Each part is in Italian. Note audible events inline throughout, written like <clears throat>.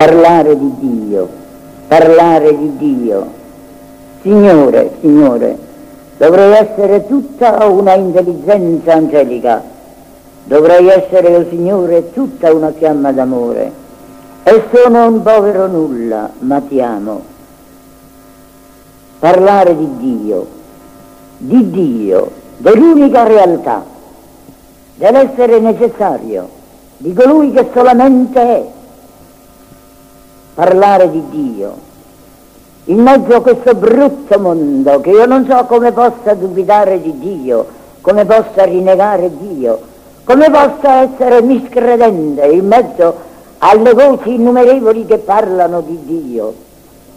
parlare di Dio, parlare di Dio. Signore, Signore, dovrei essere tutta una intelligenza angelica, dovrei essere, o oh Signore, tutta una fiamma d'amore e sono un povero nulla, ma ti amo. Parlare di Dio, di Dio, dell'unica realtà, dell'essere necessario, di colui che solamente è parlare di Dio, in mezzo a questo brutto mondo che io non so come possa dubitare di Dio, come possa rinnegare Dio, come possa essere miscredente in mezzo alle voci innumerevoli che parlano di Dio.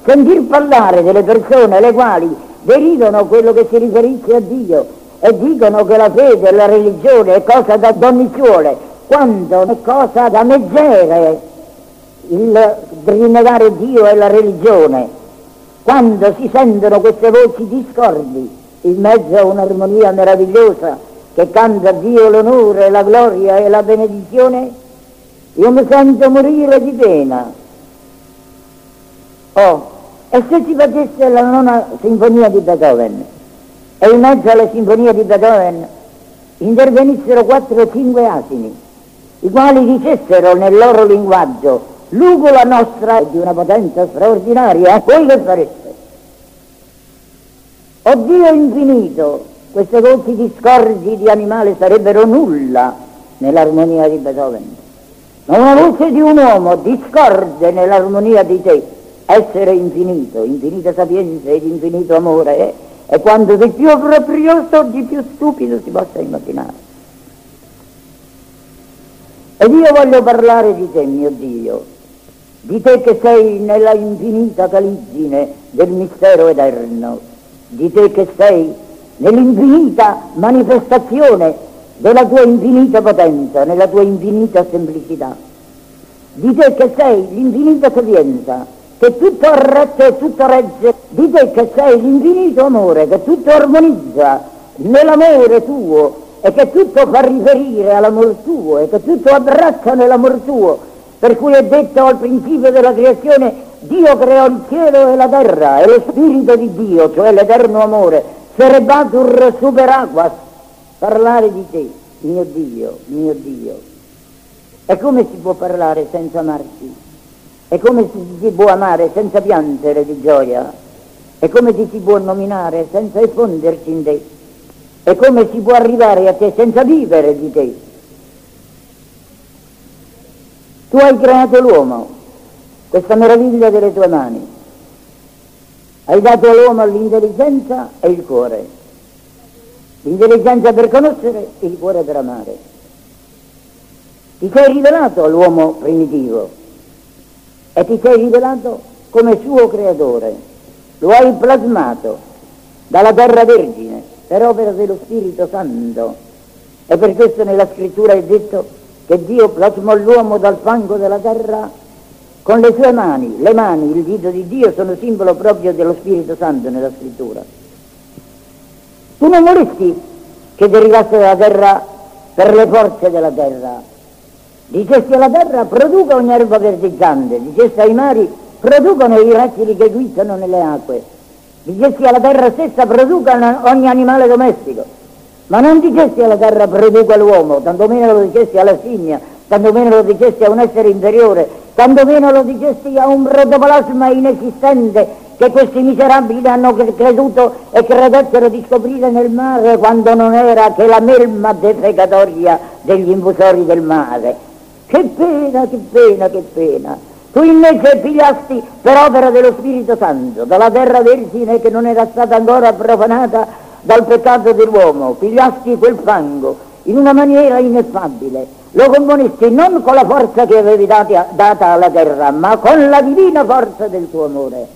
Sentir parlare delle persone le quali deridono quello che si riferisce a Dio e dicono che la fede e la religione è cosa da donnicciuole, quando è cosa da meggere il rinnegare Dio e la religione, quando si sentono queste voci discordi in mezzo a un'armonia meravigliosa che canta Dio l'onore, la gloria e la benedizione, io mi sento morire di pena. Oh, e se si facesse la nona sinfonia di Beethoven e in mezzo alla sinfonia di Beethoven intervenissero quattro o cinque asini, i quali dicessero nel loro linguaggio l'ugola nostra è di una potenza straordinaria, voi che fareste? O Dio infinito, queste voci discordi di animale sarebbero nulla nell'armonia di Beethoven. Ma una voce di un uomo discorde nell'armonia di te, essere infinito, infinita sapienza ed infinito amore, eh? è quanto di più appropriato, di più stupido si possa immaginare. Ed io voglio parlare di te, mio Dio, di te che sei nella infinita caligine del mistero eterno, di te che sei nell'infinita manifestazione della tua infinita potenza, nella tua infinita semplicità, di te che sei l'infinita sapienza, che tutto arrette e tutto regge, di te che sei l'infinito amore, che tutto armonizza nell'amore tuo e che tutto fa riferire all'amor tuo e che tutto abbraccia nell'amor tuo per cui è detto al principio della creazione Dio creò il cielo e la terra e lo spirito di Dio, cioè l'eterno amore, serebatur super aquas, parlare di te, mio Dio, mio Dio. E come si può parlare senza amarti? E come si può amare senza piangere di gioia? E come ti si può nominare senza effondersi in te? E come si può arrivare a te senza vivere di te? Tu hai creato l'uomo, questa meraviglia delle tue mani. Hai dato all'uomo l'intelligenza e il cuore. L'intelligenza per conoscere e il cuore per amare. Ti sei rivelato all'uomo primitivo e ti sei rivelato come suo creatore. Lo hai plasmato dalla terra vergine per opera dello Spirito Santo. E per questo nella scrittura è detto che Dio plasmò l'uomo dal fango della terra con le sue mani. Le mani, il dito di Dio, sono simbolo proprio dello Spirito Santo nella scrittura. Tu non vorresti che derivasse dalla terra per le forze della terra. Dicesti alla terra produca ogni erba verdeggiante, dicesti ai mari producono i rettili che guizzano nelle acque, dicesti alla terra stessa produca ogni animale domestico. Ma non dicesti alla terra produca l'uomo, tantomeno lo dicesti alla scimmia, tantomeno lo dicesti a un essere inferiore, tantomeno lo dicesti a un protoplasma inesistente che questi miserabili hanno creduto e credettero di scoprire nel mare quando non era che la melma defecatoria degli infusori del mare. Che pena, che pena, che pena. Tu invece pigliasti per opera dello Spirito Santo, dalla terra vergine che non era stata ancora profanata dal peccato dell'uomo, pigliasti quel fango in una maniera ineffabile, lo componesti non con la forza che avevi data, data alla terra, ma con la divina forza del tuo amore.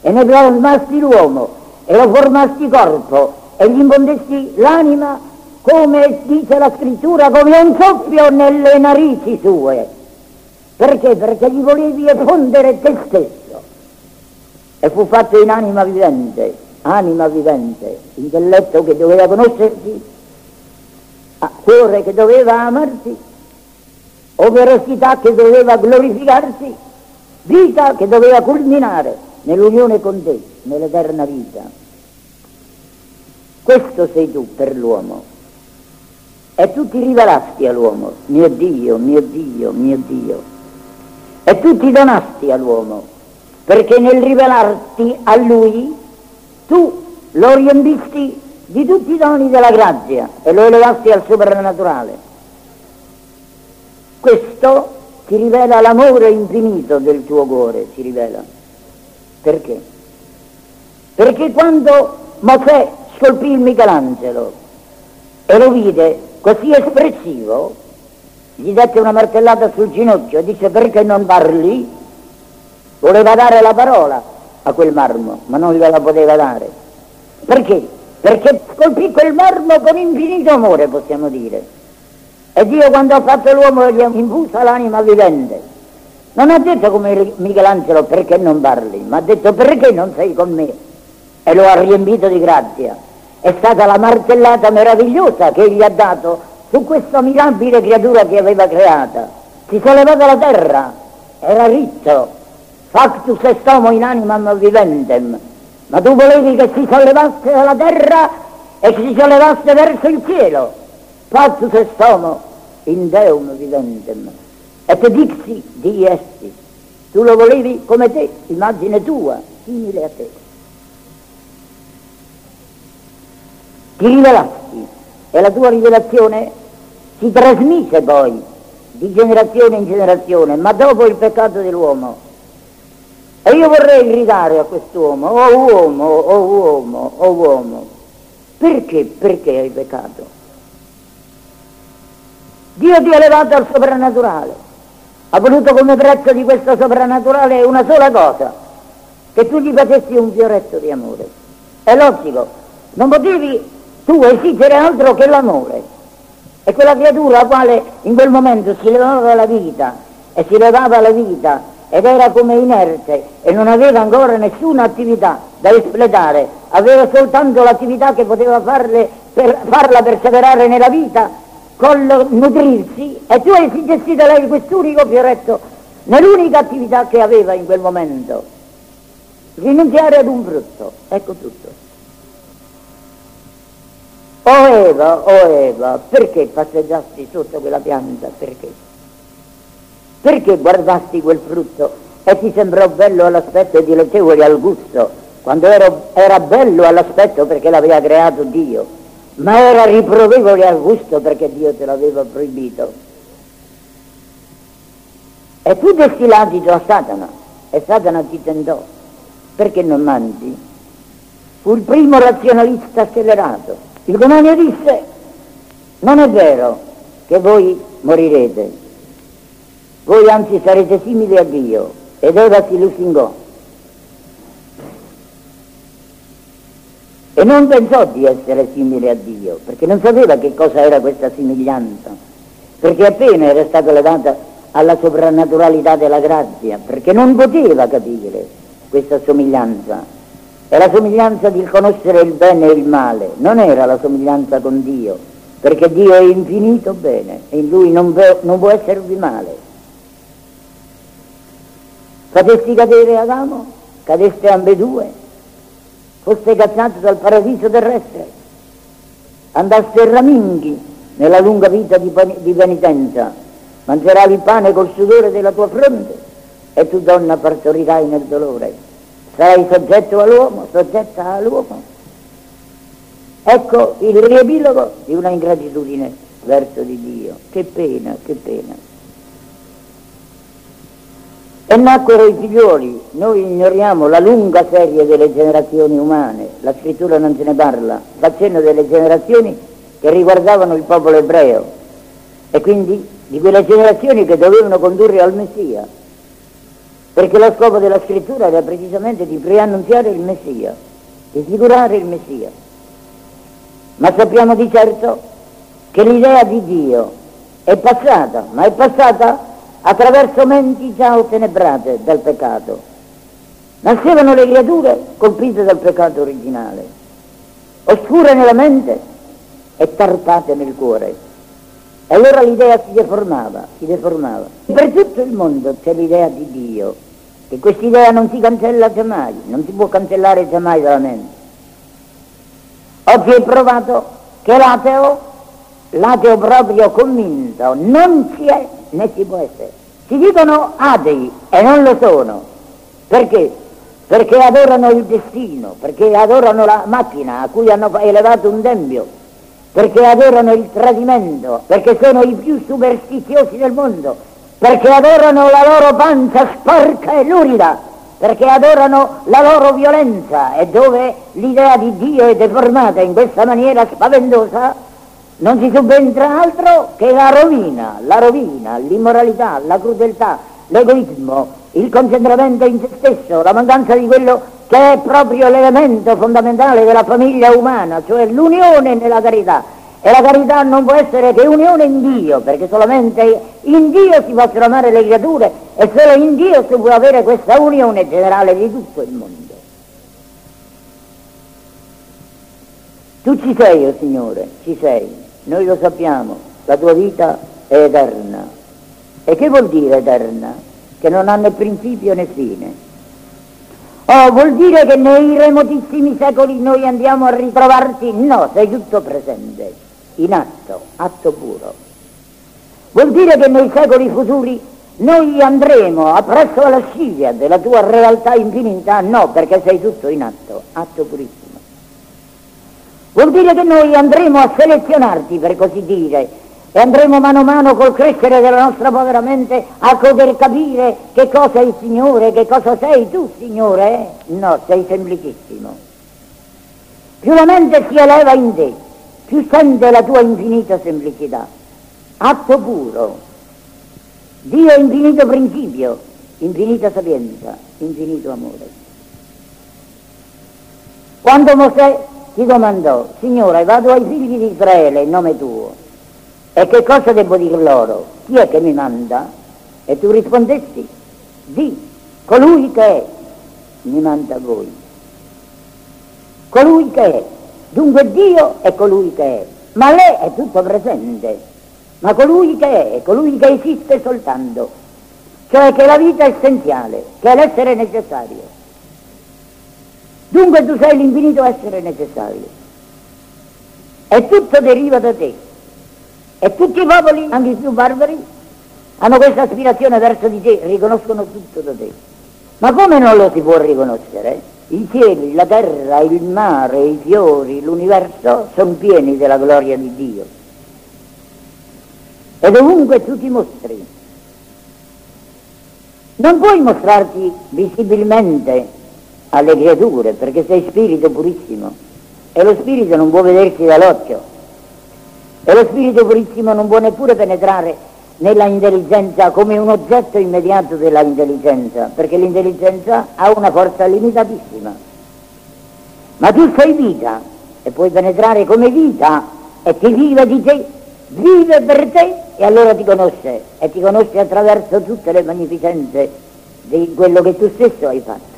E ne plasmasti l'uomo e lo formasti corpo e gli impondesti l'anima come dice la scrittura, come un soffio nelle narici sue. Perché? Perché gli volevi effondere te stesso. E fu fatto in anima vivente anima vivente, intelletto che doveva conoscerti, cuore che doveva amarti, o verosità che doveva glorificarsi, vita che doveva culminare nell'unione con te, nell'eterna vita. Questo sei tu per l'uomo. E tu ti rivelasti all'uomo, mio Dio, mio Dio, mio Dio. E tu ti donasti all'uomo, perché nel rivelarti a lui tu lo riempisti di tutti i doni della grazia e lo elevasti al soprannaturale. Questo ti rivela l'amore infinito del tuo cuore, si rivela. Perché? Perché quando Mosè scolpì il Michelangelo e lo vide così espressivo, gli dette una martellata sul ginocchio e disse perché non parli? Voleva dare la parola a quel marmo, ma non gliela poteva dare. Perché? Perché scolpì quel marmo con infinito amore, possiamo dire. E Dio quando ha fatto l'uomo gli ha infuso l'anima vivente. Non ha detto come Michelangelo perché non parli, ma ha detto perché non sei con me. E lo ha riempito di grazia. È stata la martellata meravigliosa che gli ha dato su questa mirabile creatura che aveva creata. Si sollevava la terra, era ritto, factus est homo in animam viventem. Ma tu volevi che si sollevasse dalla terra e si sollevasse verso il cielo Factus est homo in Deum viventem, et dixi di essi. Tu lo volevi come te, immagine tua, simile a te. Ti rivelasti e la tua rivelazione si trasmise poi di generazione in generazione, ma dopo il peccato dell'uomo. E io vorrei gridare a quest'uomo, oh uomo, oh uomo, oh uomo, perché, perché hai peccato? Dio ti ha elevato al soprannaturale, ha voluto come prezzo di questo soprannaturale una sola cosa, che tu gli facessi un fioretto di amore. È logico, non potevi tu esigere altro che l'amore. E quella creatura quale in quel momento si levava la vita e si levava la vita ed era come inerte e non aveva ancora nessuna attività da espletare, aveva soltanto l'attività che poteva farle per, farla perseverare nella vita col nutrirsi e tu hai gestito lei quest'unico fioretto nell'unica attività che aveva in quel momento, rinunziare ad un frutto, ecco tutto. Oh Eva, oh Eva, perché passeggiasti sotto quella pianta? Perché? Perché guardasti quel frutto e ti sembrò bello all'aspetto e dilettevole al gusto, quando ero, era bello all'aspetto perché l'aveva creato Dio? ma era riprovevole al gusto perché Dio te l'aveva proibito. E tu desti l'adito a Satana e Satana ti tentò, perché non mangi? Fu il primo razionalista scellerato. Il demonio disse, non è vero che voi morirete, voi anzi sarete simili a Dio. Ed Eva si lusingò e non pensò di essere simile a Dio, perché non sapeva che cosa era questa somiglianza, perché appena era stata levata alla soprannaturalità della grazia, perché non poteva capire questa somiglianza. È la somiglianza di conoscere il bene e il male, non era la somiglianza con Dio, perché Dio è infinito bene e in Lui non può, non può esservi male. Fatesti cadere Adamo, cadeste ambedue, fosse cacciato dal paradiso terrestre, andasse raminghi nella lunga vita di, di penitenza, mangerai il pane col sudore della tua fronte e tu donna partorirai nel dolore. Sarai soggetto all'uomo, soggetta all'uomo. Ecco il riepilogo di una ingratitudine verso di Dio. Che pena, che pena. E nacquero i figlioli, noi ignoriamo la lunga serie delle generazioni umane, la scrittura non ce ne parla, fa cenno delle generazioni che riguardavano il popolo ebreo. E quindi di quelle generazioni che dovevano condurre al Messia, perché lo scopo della scrittura era precisamente di preannunziare il Messia, di figurare il Messia. Ma sappiamo di certo che l'idea di Dio è passata, ma è passata attraverso menti già ottenebrate dal peccato. Nascevano le creature colpite dal peccato originale, oscure nella mente e tarpate nel cuore. E allora l'idea si deformava, si deformava. Per tutto il mondo c'è l'idea di Dio, che quest'idea non si cancella mai, non si può cancellare mai dalla mente. Oggi è provato che l'ateo, l'ateo proprio convinto, non ci è né ci può essere. Si dicono atei e non lo sono. Perché? Perché adorano il destino, perché adorano la macchina a cui hanno elevato un tempio, perché adorano il tradimento, perché sono i più superstiziosi del mondo, perché adorano la loro pancia sporca e lurida, perché adorano la loro violenza e dove l'idea di Dio è deformata in questa maniera spaventosa, non si subentra altro che la rovina, la rovina, l'immoralità, la crudeltà, l'egoismo, il concentramento in se stesso, la mancanza di quello che è proprio l'elemento fondamentale della famiglia umana, cioè l'unione nella carità e la carità non può essere che unione in Dio, perché solamente in Dio si possono amare le creature e solo in Dio si può avere questa unione generale di tutto il mondo. Tu ci sei, oh Signore, ci sei, noi lo sappiamo, la tua vita è eterna. E che vuol dire eterna? Che non ha né principio né fine. Oh, vuol dire che nei remotissimi secoli noi andiamo a ritrovarti? No, sei tutto presente in atto, atto puro. Vuol dire che nei secoli futuri noi andremo appresso alla scia della tua realtà infinita? No, perché sei tutto in atto, atto purissimo. Vuol dire che noi andremo a selezionarti, per così dire, e andremo mano a mano col crescere della nostra povera mente a poter capire che cosa è il Signore, che cosa sei tu, Signore? No, sei semplicissimo. Più la mente si eleva in te, più sente la tua infinita semplicità, atto puro, Dio infinito principio, infinita sapienza, infinito amore. Quando Mosè ti domandò, Signore, vado ai figli di Israele in nome tuo, e che cosa devo dire loro? Chi è che mi manda? E tu rispondesti, di colui che è, mi manda voi. Colui che è, Dunque Dio è colui che è, ma lei è tutto presente, ma colui che è, è colui che esiste soltanto, cioè che la vita è essenziale, che è l'essere necessario. Dunque tu sei l'infinito essere necessario. E tutto deriva da te. E tutti i popoli, anche i più barbari, hanno questa aspirazione verso di te, riconoscono tutto da te. Ma come non lo si può riconoscere? I cieli, la terra, il mare, i fiori, l'universo sono pieni della gloria di Dio. E dovunque tu ti mostri, non puoi mostrarti visibilmente alle creature perché sei spirito purissimo e lo spirito non può vedersi dall'occhio e lo spirito purissimo non può neppure penetrare nella intelligenza come un oggetto immediato della intelligenza, perché l'intelligenza ha una forza limitatissima. Ma tu sei vita e puoi penetrare come vita e ti vive di te, vive per te e allora ti conosce e ti conosce attraverso tutte le magnificenze di quello che tu stesso hai fatto.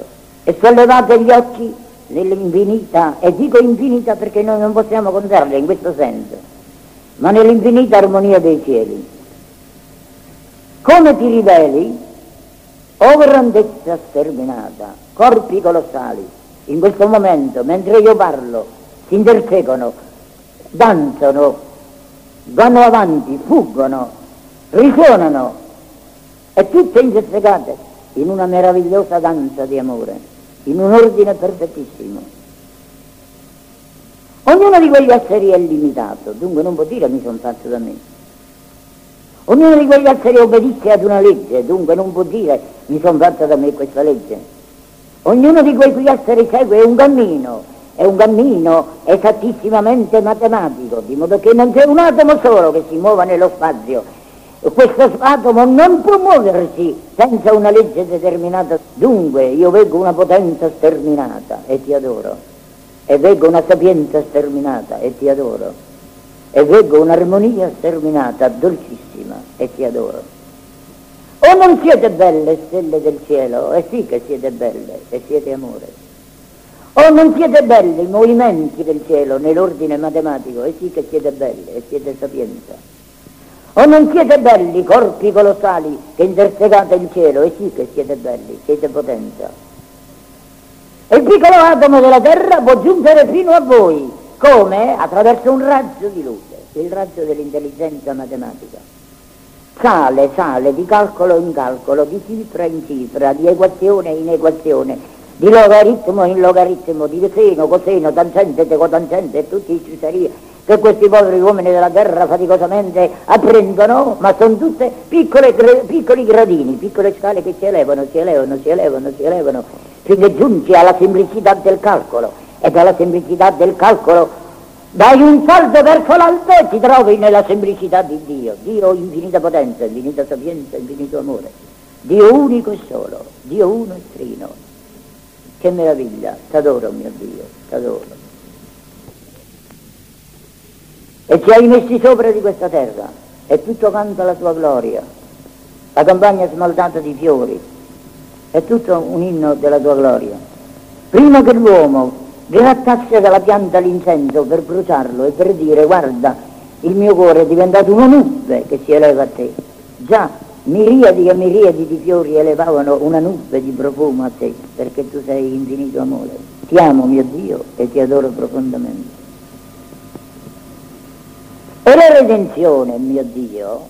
E sollevate gli occhi nell'infinita, e dico infinita perché noi non possiamo contarle in questo senso, ma nell'infinita armonia dei cieli. Come ti riveli? O grandezza sterminata, corpi colossali, in questo momento, mentre io parlo, si intersecono, danzano, vanno avanti, fuggono, risuonano, e tutte intersecate in una meravigliosa danza di amore, in un ordine perfettissimo. Ognuno di quegli esseri è limitato, dunque non può dire mi sono fatto da me. Ognuno di quegli esseri obbedisce ad una legge, dunque non può dire mi sono fatta da me questa legge. Ognuno di quegli esseri segue un cammino, è un cammino esattissimamente matematico, di modo che non c'è un atomo solo che si muova nello spazio. Questo atomo non può muoversi senza una legge determinata. Dunque io vedo una potenza sterminata e ti adoro, e vedo una sapienza sterminata e ti adoro e vedo un'armonia sterminata, dolcissima, e ti adoro. O non siete belle stelle del cielo, e sì che siete belle, e siete amore. O non siete belle i movimenti del cielo nell'ordine matematico, e sì che siete belle, e siete sapienza. O non siete belli, corpi colossali, che intersecate il cielo? E sì che siete belli, siete potenza. E il piccolo atomo della terra può giungere fino a voi. Come? Attraverso un raggio di luce, il raggio dell'intelligenza matematica. Sale, sale, di calcolo in calcolo, di cifra in cifra, di equazione in equazione, di logaritmo in logaritmo, di seno, coseno, tangente, secotangente e tutti i ciucerie che questi poveri uomini della terra faticosamente apprendono, ma sono tutte piccole, piccoli gradini, piccole scale che si elevano, si elevano, si elevano, si elevano, finché giungi alla semplicità del calcolo. E dalla semplicità del calcolo dai un salto verso l'alto e ti trovi nella semplicità di Dio, Dio infinita potenza, infinita sapienza, infinito amore, Dio unico e solo, Dio uno e trino. Che meraviglia, t'adoro mio Dio, t'adoro e ci hai messi sopra di questa terra e tutto canta la tua gloria. La campagna smaldata di fiori è tutto un inno della tua gloria. Prima che l'uomo grattasse dalla pianta l'incenso per bruciarlo e per dire guarda il mio cuore è diventato una nube che si eleva a te. Già miriadi e miriadi di fiori elevavano una nube di profumo a te perché tu sei infinito amore. Ti amo mio Dio e ti adoro profondamente. E la redenzione, mio Dio,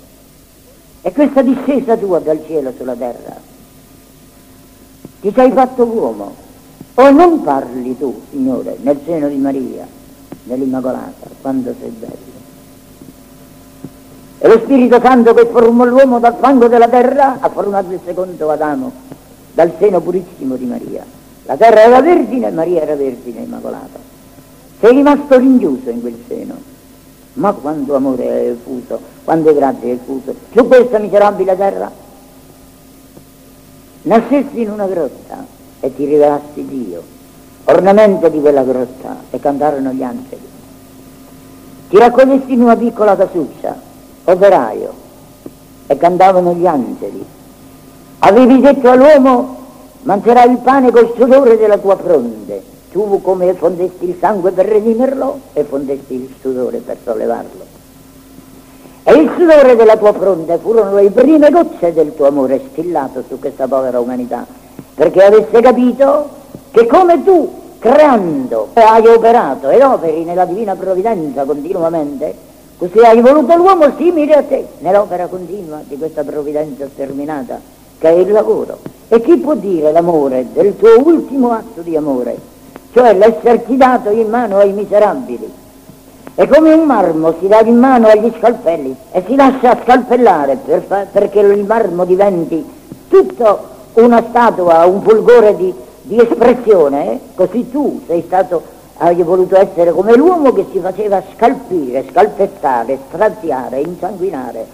è questa discesa tua dal cielo sulla terra. Ti sei fatto uomo. O non parli tu, Signore, nel seno di Maria, nell'Immacolata, quando sei bello. E lo Spirito Santo che formò l'uomo dal fango della terra ha formato il secondo Adamo dal seno purissimo di Maria. La terra era vergine e Maria era vergine immacolata. Sei rimasto rinchiuso in quel seno ma quanto amore è effuso, quante grazie è effuso su questa miserabile terra. Nascesti in una grotta e ti rivelasti Dio, ornamento di quella grotta, e cantarono gli angeli. Ti raccogliesti in una piccola casuccia, operaio, e cantavano gli angeli. Avevi detto all'uomo, mangerai il pane col sudore della tua fronte, tu come fondesti il sangue per redimerlo e fondesti il sudore per sollevarlo. E il sudore della tua fronte furono le prime gocce del tuo amore stillato su questa povera umanità, perché avesse capito che come tu, creando, hai operato ed operi nella divina provvidenza continuamente, così hai voluto l'uomo simile a te, nell'opera continua di questa provvidenza sterminata, che è il lavoro. E chi può dire l'amore del tuo ultimo atto di amore? Cioè l'esserci dato in mano ai miserabili. E come un marmo si dà in mano agli scalpelli e si lascia scalpellare per fa- perché il marmo diventi tutto una statua, un fulgore di, di espressione, eh? così tu sei stato, hai voluto essere come l'uomo che si faceva scalpire, scalpettare, straziare, insanguinare,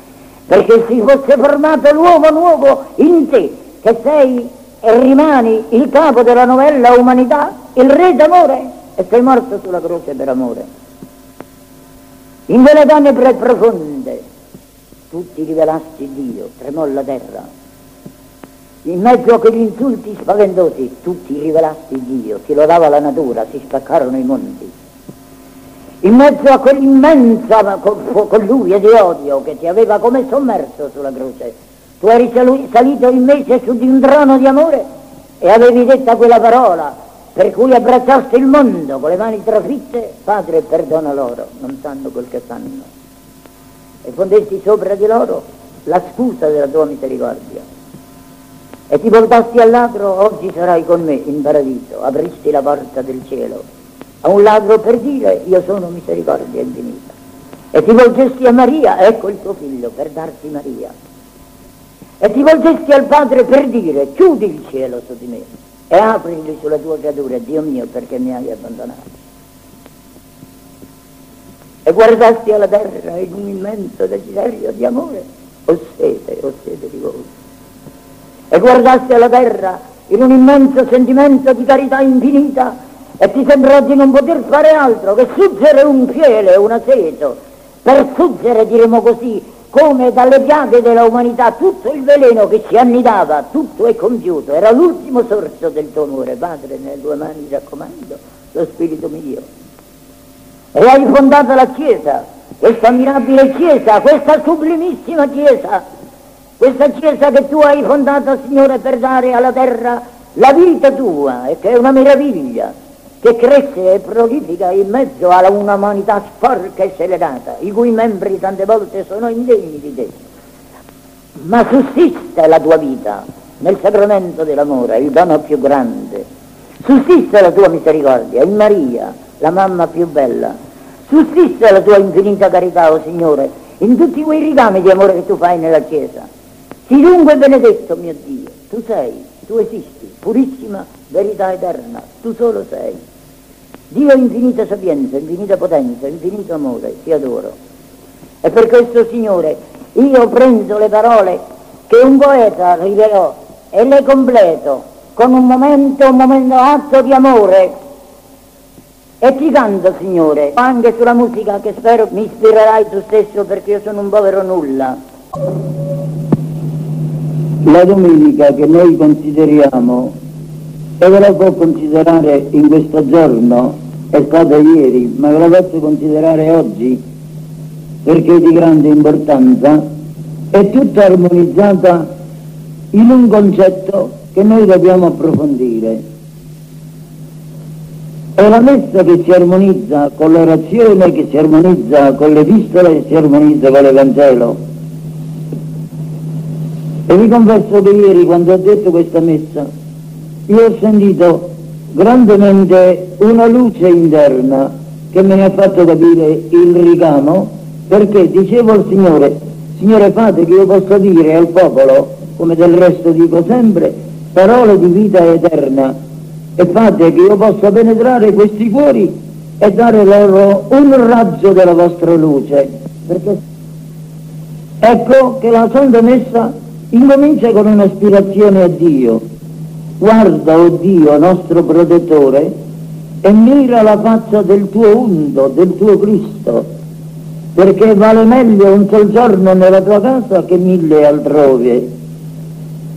perché si fosse formato l'uomo nuovo in te, che sei e rimani il capo della novella umanità il re d'amore e sei morto sulla croce per amore. In quelle tenebre profonde tutti rivelasti Dio, tremò la terra. In mezzo a quegli insulti spaventosi tutti rivelasti Dio, si lodava la natura, si spaccarono i monti. In mezzo a quell'immensa colluvia di odio che ti aveva come sommerso sulla croce, tu eri salito invece su di un trono di amore e avevi detta quella parola per cui abbracciaste il mondo con le mani trafitte, Padre perdona loro, non sanno quel che fanno. E fondesti sopra di loro la scusa della tua misericordia. E ti portasti al ladro, oggi sarai con me in paradiso, apristi la porta del cielo a un ladro per dire io sono misericordia infinita. E ti volgesti a Maria, ecco il tuo figlio, per darti Maria. E ti volgesti al Padre per dire chiudi il cielo su di me e aprili sulla tua creatura, Dio mio, perché mi hai abbandonato. E guardasti alla terra in un immenso desiderio di amore, o sete, o sete di voi. E guardasti alla terra in un immenso sentimento di carità infinita e ti sembrò di non poter fare altro che suggere un fiele, un aceto, per suggere, diremo così, come dalle piaghe della umanità tutto il veleno che ci annidava, tutto è compiuto, era l'ultimo sorso del tuo amore, Padre, nelle tue mani raccomando lo Spirito mio. E hai fondato la Chiesa questa mirabile Chiesa, questa sublimissima Chiesa, questa Chiesa che tu hai fondata, Signore, per dare alla terra la vita tua e che è una meraviglia, che cresce e prolifica in mezzo a una umanità sporca e scelerata, i cui membri tante volte sono indegni di te. Ma sussiste la tua vita nel sacramento dell'amore, il dono più grande. Sussiste la tua misericordia in Maria, la mamma più bella. Sussiste la tua infinita carità, oh Signore, in tutti quei ricami di amore che tu fai nella Chiesa. Sii dunque benedetto, mio Dio, tu sei, tu esisti, purissima verità eterna, tu solo sei. Dio infinita sapienza, infinita potenza, infinito amore, ti adoro. E per questo, Signore, io prendo le parole che un poeta rivelò e le completo con un momento, un momento atto di amore e ti canto, Signore, anche sulla musica che spero mi ispirerai tu stesso perché io sono un povero nulla. La domenica che noi consideriamo e ve la può considerare in questo giorno, è stata ieri, ma ve la posso considerare oggi perché è di grande importanza, è tutta armonizzata in un concetto che noi dobbiamo approfondire. È la messa che si armonizza con l'orazione, che si armonizza con l'epistola e si armonizza con l'Evangelo. E vi confesso che ieri quando ho detto questa messa, io ho sentito grandemente una luce interna che me ne ha fatto capire il ricamo perché dicevo al Signore, Signore fate che io possa dire al popolo come del resto dico sempre, parole di vita eterna e fate che io possa penetrare questi cuori e dare loro un raggio della vostra luce. Perché ecco che la Santa Messa incomincia con un'aspirazione a Dio. Guarda, o oh Dio, nostro protettore, e mira la faccia del tuo unto, del tuo Cristo, perché vale meglio un sol giorno nella tua casa che mille altrove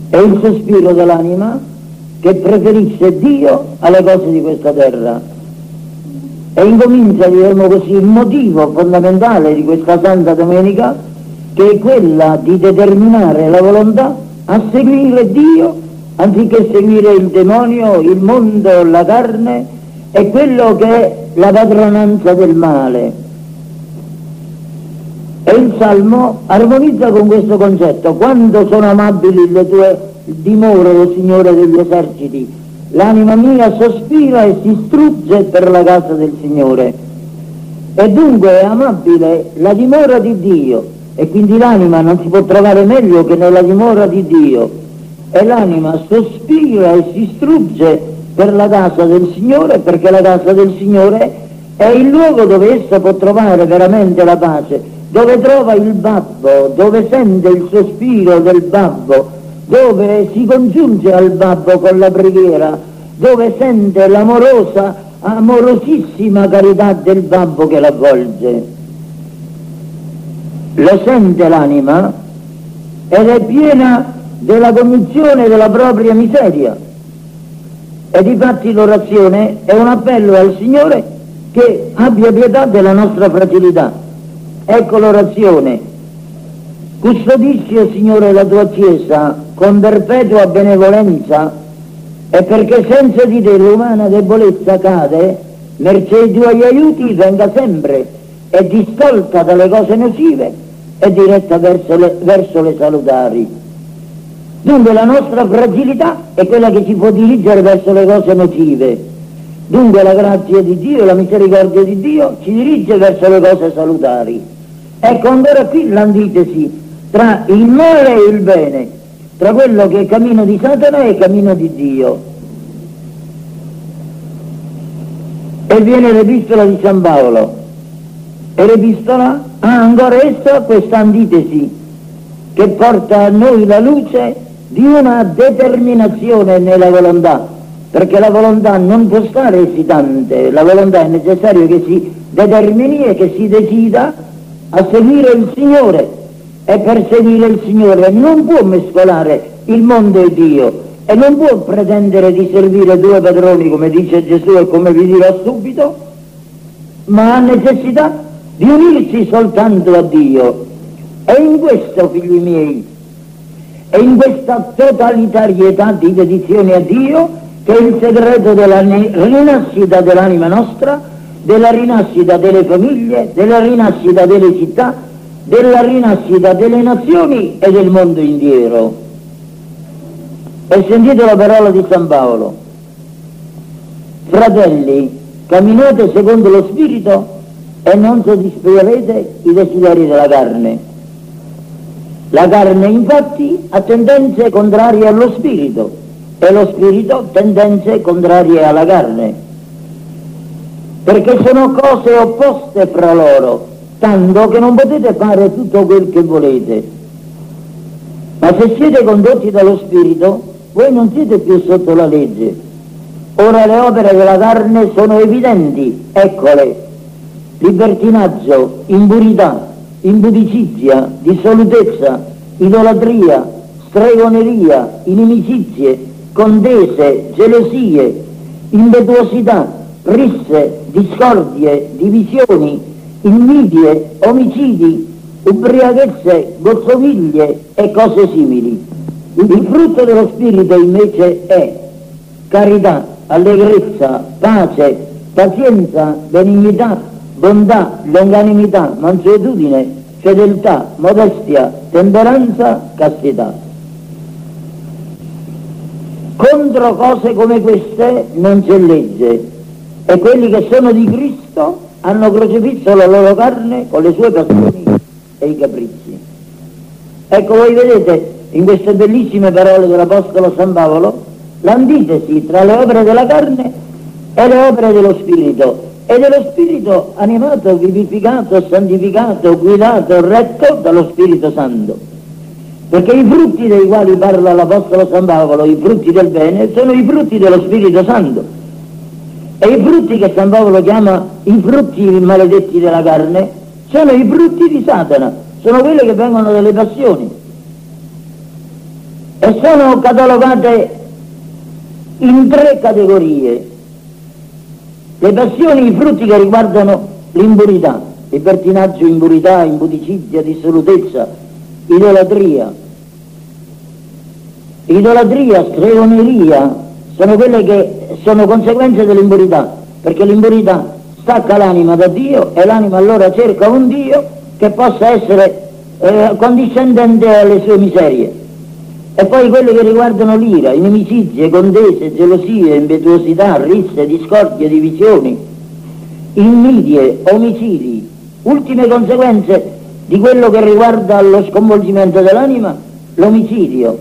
è il sospiro dell'anima che preferisce Dio alle cose di questa terra. E incomincia, diremmo così, il motivo fondamentale di questa Santa Domenica, che è quella di determinare la volontà a seguire Dio anziché seguire il demonio, il mondo, la carne e quello che è la padronanza del male. E il Salmo armonizza con questo concetto, quando sono amabili le tue dimore, o Signore degli eserciti, l'anima mia sospira e si strugge per la casa del Signore. E dunque è amabile la dimora di Dio, e quindi l'anima non si può trovare meglio che nella dimora di Dio, e l'anima sospira e si strugge per la casa del Signore, perché la casa del Signore è il luogo dove essa può trovare veramente la pace dove trova il babbo, dove sente il sospiro del babbo, dove si congiunge al babbo con la preghiera, dove sente l'amorosa, amorosissima carità del babbo che l'avvolge. Lo sente l'anima ed è piena della cognizione della propria miseria. E difatti l'orazione è un appello al Signore che abbia pietà della nostra fragilità Ecco l'orazione. Custodisci, oh Signore, la tua Chiesa con perpetua benevolenza e perché senza di te l'umana debolezza cade, mercé i tuoi aiuti venga sempre e distolta dalle cose nocive e diretta verso le, verso le salutari. Dunque la nostra fragilità è quella che ci può dirigere verso le cose nocive. Dunque la grazia di Dio, la misericordia di Dio ci dirige verso le cose salutari. Ecco ancora qui l'antitesi tra il male e il bene, tra quello che è cammino di Satana e cammino di Dio. E viene l'epistola di San Paolo. E l'epistola ha ancora essa questa antitesi che porta a noi la luce di una determinazione nella volontà, perché la volontà non può stare esitante, la volontà è necessario che si determini e che si decida a seguire il Signore e per seguire il Signore non può mescolare il mondo e Dio e non può pretendere di servire due padroni come dice Gesù e come vi dirò subito, ma ha necessità di unirsi soltanto a Dio. E in questo, figli miei, è in questa totalitarietà di dedizione a Dio che è il segreto della rinascita dell'anima nostra, della rinascita delle famiglie, della rinascita delle città, della rinascita delle nazioni e del mondo intero. E sentite la parola di San Paolo. Fratelli, camminate secondo lo Spirito e non soddisferete i desideri della carne. La carne infatti ha tendenze contrarie allo Spirito e lo Spirito tendenze contrarie alla carne, perché sono cose opposte fra loro, tanto che non potete fare tutto quel che volete. Ma se siete condotti dallo Spirito, voi non siete più sotto la legge. Ora le opere della carne sono evidenti, eccole, libertinaggio, impurità, impudicizia, dissolutezza, idolatria, stregoneria, inimicizie, contese, gelosie, impetuosità, risse, discordie, divisioni, invidie, omicidi, ubriachezze, gozzoviglie e cose simili. Il frutto dello Spirito invece è carità, allegrezza, pace, pazienza, benignità, bontà, longanimità, mansuetudine, fedeltà, modestia, temperanza, castità. Contro cose come queste non c'è legge e quelli che sono di Cristo hanno crocifisso la loro carne con le sue passioni e i capricci. Ecco, voi vedete in queste bellissime parole dell'Apostolo San Paolo l'antitesi tra le opere della carne e le opere dello Spirito e dello Spirito animato, vivificato, santificato, guidato, retto dallo Spirito Santo. Perché i frutti dei quali parla l'Apostolo San Paolo, i frutti del bene, sono i frutti dello Spirito Santo. E i frutti che San Paolo chiama i frutti maledetti della carne, sono i frutti di Satana, sono quelli che vengono dalle passioni. E sono catalogate in tre categorie le passioni, i frutti che riguardano l'impurità, libertinaggio, impurità, impudicizia, dissolutezza, idolatria. Idolatria, stregoneria, sono quelle che sono conseguenze dell'impurità, perché l'impurità stacca l'anima da Dio e l'anima allora cerca un Dio che possa essere eh, condiscendente alle sue miserie. E poi quelle che riguardano l'ira, inimicizie, contese, gelosie, impetuosità, risse, discordie, divisioni, invidie, omicidi, ultime conseguenze di quello che riguarda lo sconvolgimento dell'anima, l'omicidio.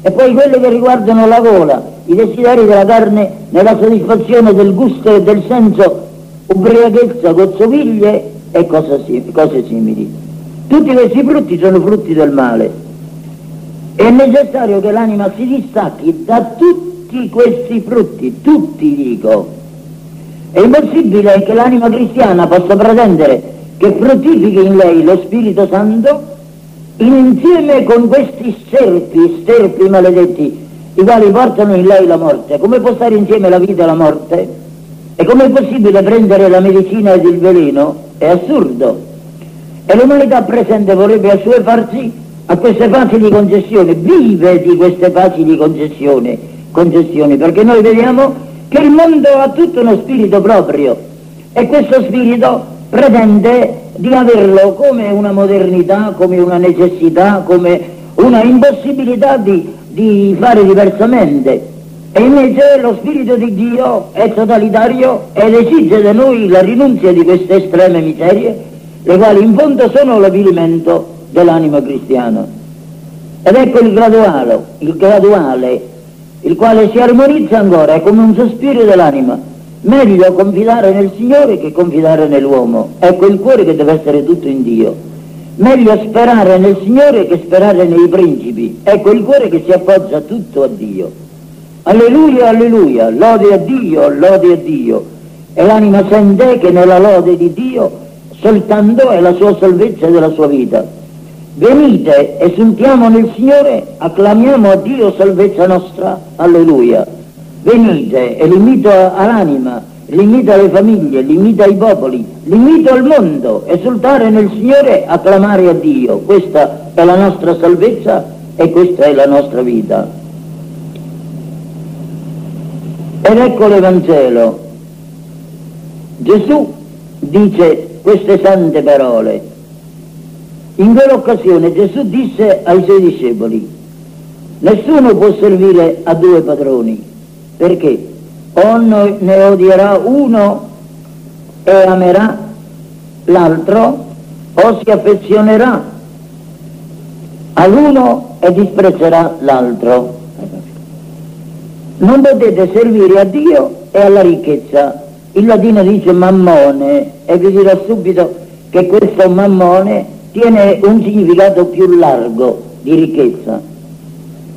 E poi quelle che riguardano la gola, i desideri della carne nella soddisfazione del gusto e del senso, ubriachezza, gozzoviglie e cose simili. Tutti questi frutti sono frutti del male è necessario che l'anima si distacchi da tutti questi frutti, tutti dico. È impossibile che l'anima cristiana possa pretendere che fruttifichi in lei lo Spirito Santo insieme con questi serpi, sterpi maledetti, i quali portano in lei la morte. Come può stare insieme la vita e la morte? E come è possibile prendere la medicina ed il veleno? È assurdo. E l'umanità presente vorrebbe assuefarsi a queste facili concessioni, vive di queste facili concessioni, concessioni, perché noi vediamo che il mondo ha tutto uno spirito proprio e questo spirito pretende di averlo come una modernità, come una necessità, come una impossibilità di, di fare diversamente. E invece lo Spirito di Dio è totalitario ed esige da noi la rinunzia di queste estreme miserie, le quali in fondo sono l'avvilimento dell'anima cristiana. Ed ecco il graduale, il graduale, il quale si armonizza ancora, è come un sospiro dell'anima. Meglio confidare nel Signore che confidare nell'uomo. Ecco il cuore che deve essere tutto in Dio. Meglio sperare nel Signore che sperare nei principi. Ecco il cuore che si appoggia tutto a Dio. Alleluia, alleluia, lode a Dio, lode a Dio. E l'anima sente che nella lode di Dio soltanto è la sua salvezza della sua vita. Venite, esultiamo nel Signore, acclamiamo a Dio salvezza nostra, alleluia. Venite, e l'invito all'anima limita le famiglie, limita i popoli, limita il mondo, esultare nel Signore, acclamare a Dio. Questa è la nostra salvezza e questa è la nostra vita. Ed ecco l'Evangelo. Gesù dice queste sante parole. In quell'occasione Gesù disse ai suoi discepoli, nessuno può servire a due padroni, perché o ne odierà uno e amerà l'altro, o si affezionerà all'uno e disprezzerà l'altro. Non potete servire a Dio e alla ricchezza. Il latino dice mammone e vi dirò subito che questo mammone tiene un significato più largo di ricchezza.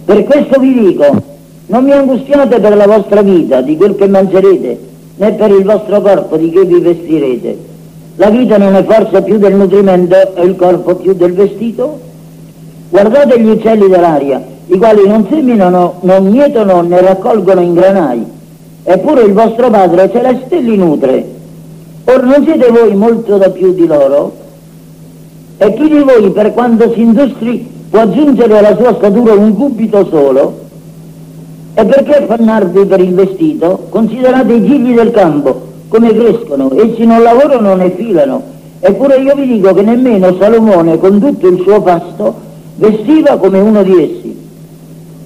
Per questo vi dico, non vi angustiate per la vostra vita, di quel che mangerete, né per il vostro corpo, di che vi vestirete. La vita non è forse più del nutrimento e il corpo più del vestito? Guardate gli uccelli dell'aria, i quali non seminano, non mietono né raccolgono in granai, eppure il vostro Padre celeste li nutre. Or non siete voi molto da più di loro? E chi di voi per quanto si industri può aggiungere alla sua statura un cubito solo? E perché affannarvi per il vestito? Considerate i gigli del campo, come crescono, essi non lavorano né filano. Eppure io vi dico che nemmeno Salomone, con tutto il suo pasto, vestiva come uno di essi.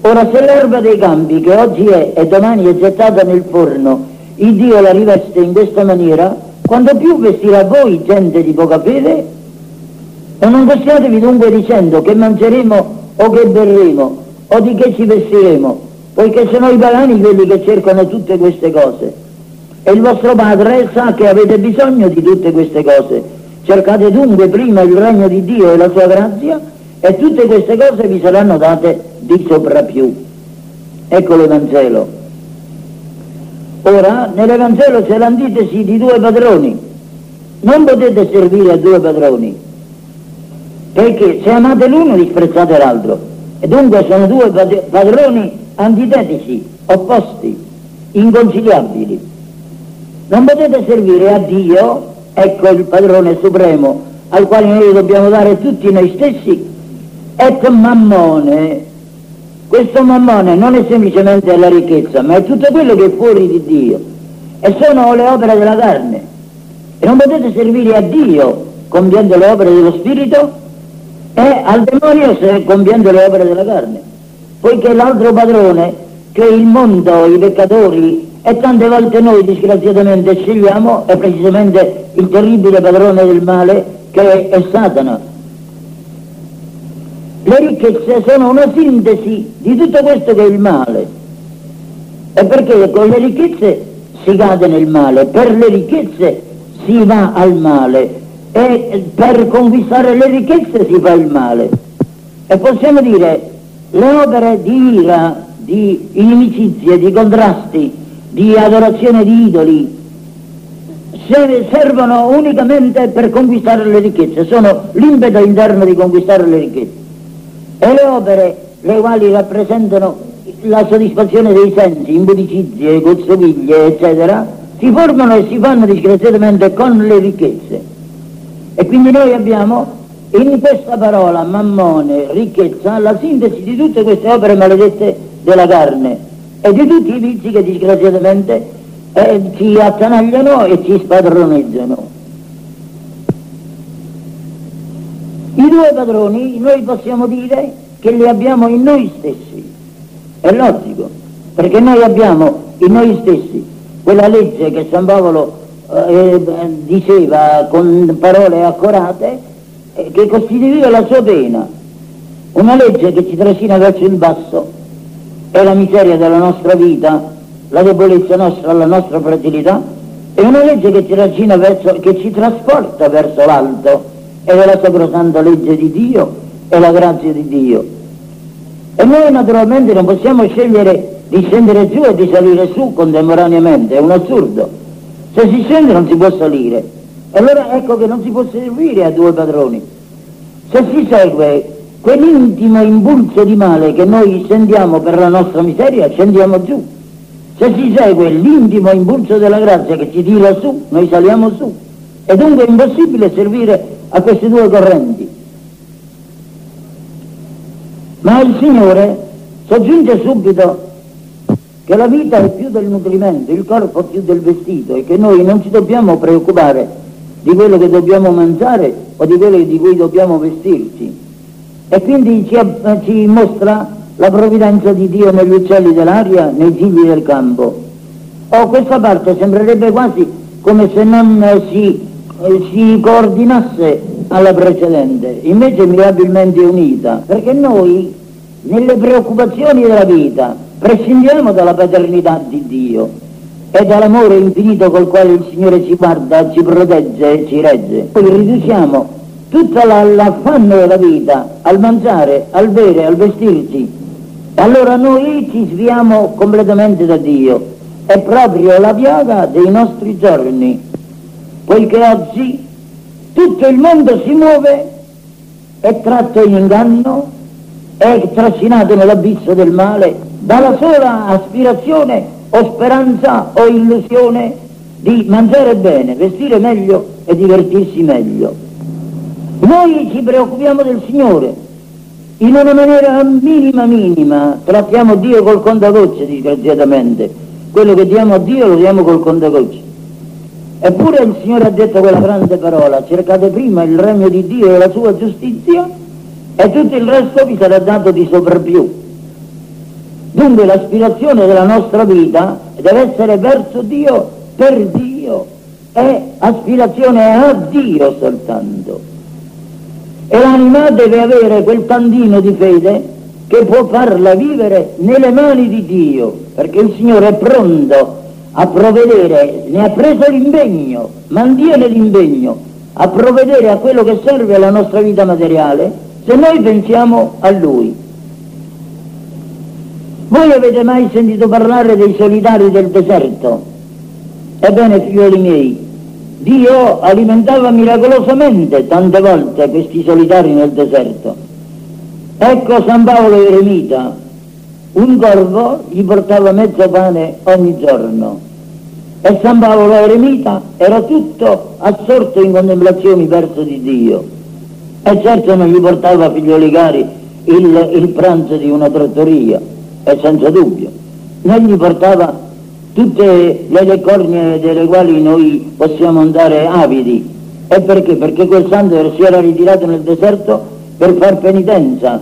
Ora se l'erba dei campi, che oggi è e domani è gettata nel forno, il Dio la riveste in questa maniera, quando più vestirà voi gente di poca fede? E non possiatevi dunque dicendo che mangeremo o che berremo o di che ci vestiremo, poiché sono i pagani quelli che cercano tutte queste cose. E il vostro Padre sa che avete bisogno di tutte queste cose. Cercate dunque prima il regno di Dio e la sua grazia e tutte queste cose vi saranno date di soprappiù. Ecco l'Evangelo. Ora, nell'Evangelo c'è l'antitesi di due padroni. Non potete servire a due padroni, perché se amate l'uno disprezzate l'altro. E dunque sono due padroni antitetici, opposti, inconciliabili. Non potete servire a Dio, ecco il padrone supremo, al quale noi dobbiamo dare tutti noi stessi, et mammone. Questo mammone non è semplicemente la ricchezza, ma è tutto quello che è fuori di Dio. E sono le opere della carne. E non potete servire a Dio compiendo le opere dello Spirito e al demonio se compiendo le opere della carne poiché l'altro padrone, che il mondo, i peccatori, e tante volte noi disgraziatamente scegliamo, è precisamente il terribile padrone del male che è Satana. Le ricchezze sono una sintesi di tutto questo che è il male. E perché con le ricchezze si cade nel male, per le ricchezze si va al male e per conquistare le ricchezze si fa il male. E possiamo dire le opere di ira, di inimicizie, di contrasti, di adorazione di idoli, servono unicamente per conquistare le ricchezze, sono l'impeto interno di conquistare le ricchezze. E le opere, le quali rappresentano la soddisfazione dei sensi, impudicizie, gozzoviglie, eccetera, si formano e si fanno disgraziatamente con le ricchezze. E quindi noi abbiamo in questa parola mammone, ricchezza, la sintesi di tutte queste opere maledette della carne e di tutti i vizi che disgraziatamente eh, ci attanagliano e ci spadroneggiano. I due padroni noi possiamo dire che li abbiamo in noi stessi, è logico, perché noi abbiamo in noi stessi quella legge che San Paolo eh, diceva con parole accorate, eh, che costituiva la sua pena, una legge che ci trascina verso il basso, è la miseria della nostra vita, la debolezza nostra, la nostra fragilità, è una legge che ci trascina verso, che ci trasporta verso l'alto, ed è la sacrosanta legge di Dio e la grazia di Dio. E noi naturalmente non possiamo scegliere di scendere giù e di salire su contemporaneamente, è un assurdo. Se si scende non si può salire. E allora ecco che non si può servire a due padroni. Se si segue quell'intimo impulso di male che noi sentiamo per la nostra miseria, scendiamo giù. Se si segue l'intimo impulso della grazia che ci tira su, noi saliamo su. E dunque è impossibile servire a queste due correnti. Ma il Signore soggiunge subito che la vita è più del nutrimento, il corpo più del vestito e che noi non ci dobbiamo preoccupare di quello che dobbiamo mangiare o di quello di cui dobbiamo vestirci. E quindi ci, ci mostra la provvidenza di Dio negli uccelli dell'aria, nei gigli del campo. Oh, questa parte sembrerebbe quasi come se non si, eh, si coordinasse alla precedente, invece mirabilmente unita, perché noi nelle preoccupazioni della vita prescindiamo dalla paternità di Dio e dall'amore infinito col quale il Signore ci guarda, ci protegge e ci regge. Poi riduciamo tutto l'affanno della vita al mangiare, al bere, al vestirci. Allora noi ci sviamo completamente da Dio. È proprio la piaga dei nostri giorni, poiché oggi tutto il mondo si muove, è tratto in inganno, è trascinato nell'abisso del male dalla sola aspirazione o speranza o illusione di mangiare bene, vestire meglio e divertirsi meglio. Noi ci preoccupiamo del Signore, in una maniera minima minima, trattiamo Dio col contagocce disgraziatamente, quello che diamo a Dio lo diamo col contagocce. Eppure il Signore ha detto quella grande parola, cercate prima il regno di Dio e la sua giustizia e tutto il resto vi sarà dato di sopravviù. Dunque l'aspirazione della nostra vita deve essere verso Dio, per Dio, è aspirazione a Dio soltanto. E l'anima deve avere quel tantino di fede che può farla vivere nelle mani di Dio, perché il Signore è pronto a provvedere, ne ha preso l'impegno, mantiene l'impegno a provvedere a quello che serve alla nostra vita materiale se noi pensiamo a Lui. Voi avete mai sentito parlare dei solitari del deserto? Ebbene, figlioli miei, Dio alimentava miracolosamente tante volte questi solitari nel deserto. Ecco San Paolo Eremita, un corvo gli portava mezzo pane ogni giorno e San Paolo Eremita era tutto assorto in contemplazioni verso di Dio e certo non gli portava figlioli cari il, il pranzo di una trattoria e senza dubbio. Non gli portava tutte le, le cornie delle quali noi possiamo andare avidi. E perché? perché quel santo si era ritirato nel deserto per far penitenza.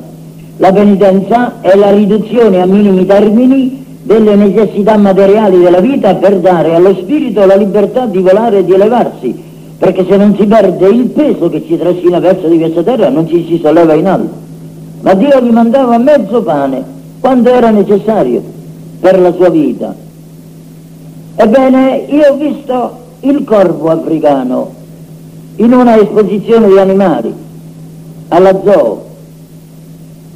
La penitenza è la riduzione a minimi termini delle necessità materiali della vita per dare allo spirito la libertà di volare e di elevarsi, perché se non si perde il peso che ci trascina verso di questa terra non ci si solleva in alto. Ma Dio gli mandava mezzo pane quando era necessario per la sua vita. Ebbene, io ho visto il corvo africano in una esposizione di animali alla zoo